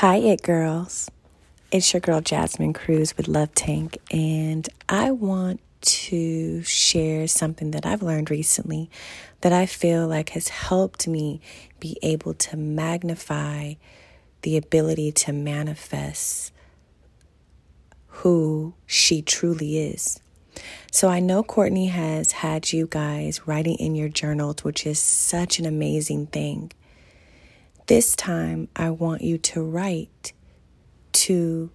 Hi, it girls. It's your girl Jasmine Cruz with Love Tank, and I want to share something that I've learned recently that I feel like has helped me be able to magnify the ability to manifest who she truly is. So I know Courtney has had you guys writing in your journals, which is such an amazing thing. This time, I want you to write to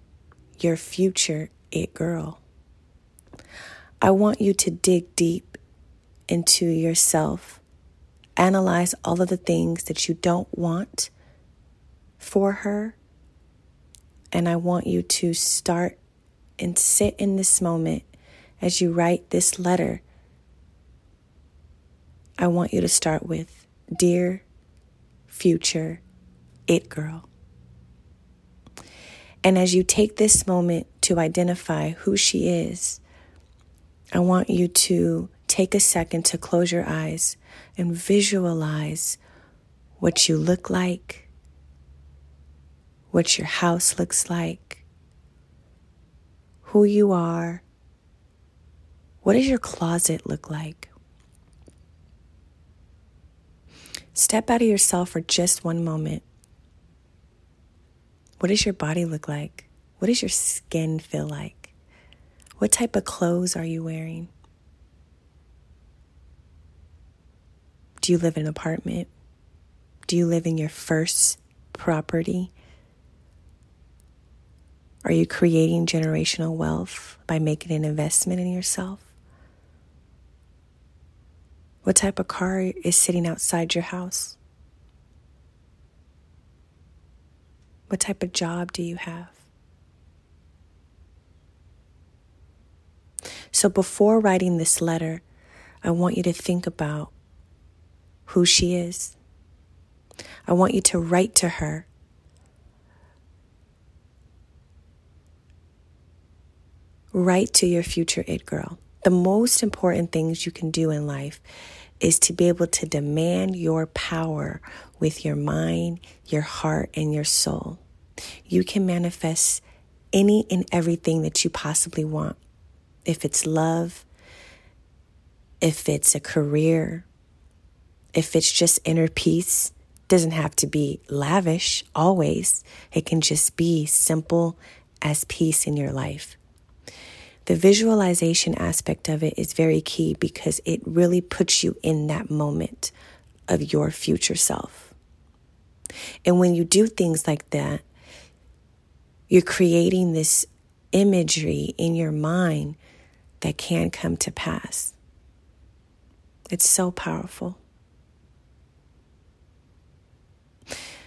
your future it girl. I want you to dig deep into yourself, analyze all of the things that you don't want for her, and I want you to start and sit in this moment as you write this letter. I want you to start with Dear future it girl. And as you take this moment to identify who she is, I want you to take a second to close your eyes and visualize what you look like, what your house looks like, who you are. What does your closet look like? Step out of yourself for just one moment. What does your body look like? What does your skin feel like? What type of clothes are you wearing? Do you live in an apartment? Do you live in your first property? Are you creating generational wealth by making an investment in yourself? What type of car is sitting outside your house? What type of job do you have? So before writing this letter, I want you to think about who she is. I want you to write to her. Write to your future it girl the most important things you can do in life is to be able to demand your power with your mind, your heart, and your soul. You can manifest any and everything that you possibly want. If it's love, if it's a career, if it's just inner peace, doesn't have to be lavish always. It can just be simple as peace in your life. The visualization aspect of it is very key because it really puts you in that moment of your future self. And when you do things like that, you're creating this imagery in your mind that can come to pass. It's so powerful.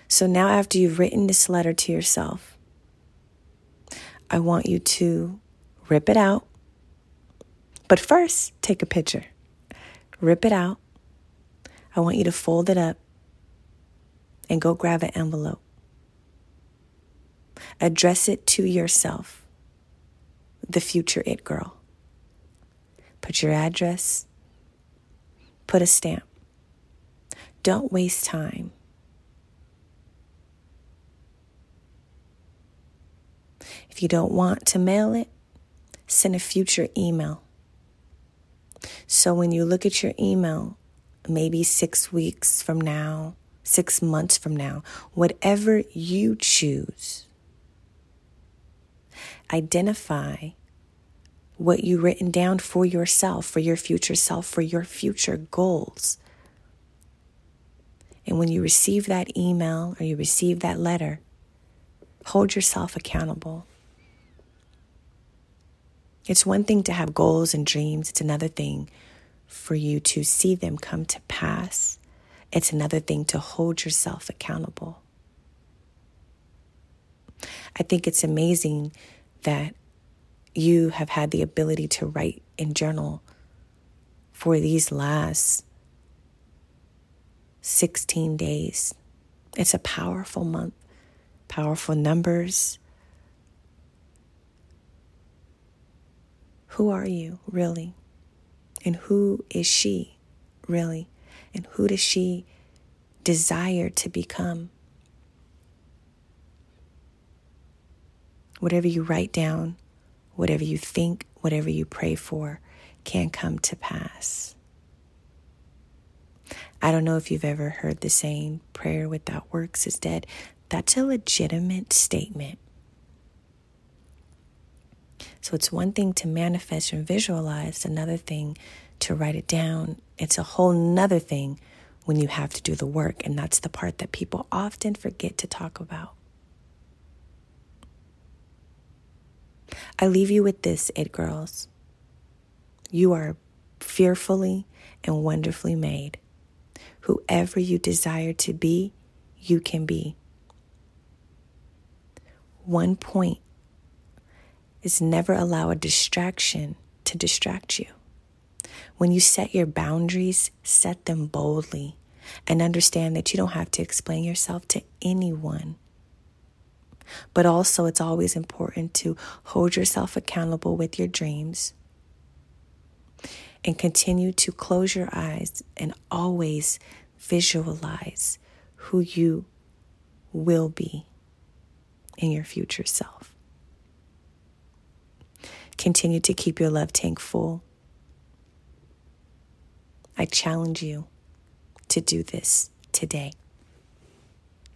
So now, after you've written this letter to yourself, I want you to rip it out. But first, take a picture. Rip it out. I want you to fold it up and go grab an envelope. Address it to yourself, the future it girl. Put your address, put a stamp. Don't waste time. If you don't want to mail it, send a future email. So when you look at your email, maybe six weeks from now, six months from now, whatever you choose, identify what you written down for yourself, for your future self, for your future goals. And when you receive that email or you receive that letter, hold yourself accountable. It's one thing to have goals and dreams, it's another thing for you to see them come to pass. It's another thing to hold yourself accountable. I think it's amazing that you have had the ability to write and journal for these last 16 days. It's a powerful month, powerful numbers, Who are you really? And who is she really? And who does she desire to become? Whatever you write down, whatever you think, whatever you pray for can come to pass. I don't know if you've ever heard the saying, prayer without works is dead. That's a legitimate statement. So it's one thing to manifest and visualize, another thing to write it down. It's a whole nother thing when you have to do the work. And that's the part that people often forget to talk about. I leave you with this, It Girls. You are fearfully and wonderfully made. Whoever you desire to be, you can be. One point is never allow a distraction to distract you. When you set your boundaries, set them boldly and understand that you don't have to explain yourself to anyone. But also, it's always important to hold yourself accountable with your dreams and continue to close your eyes and always visualize who you will be in your future self. Continue to keep your love tank full. I challenge you to do this today.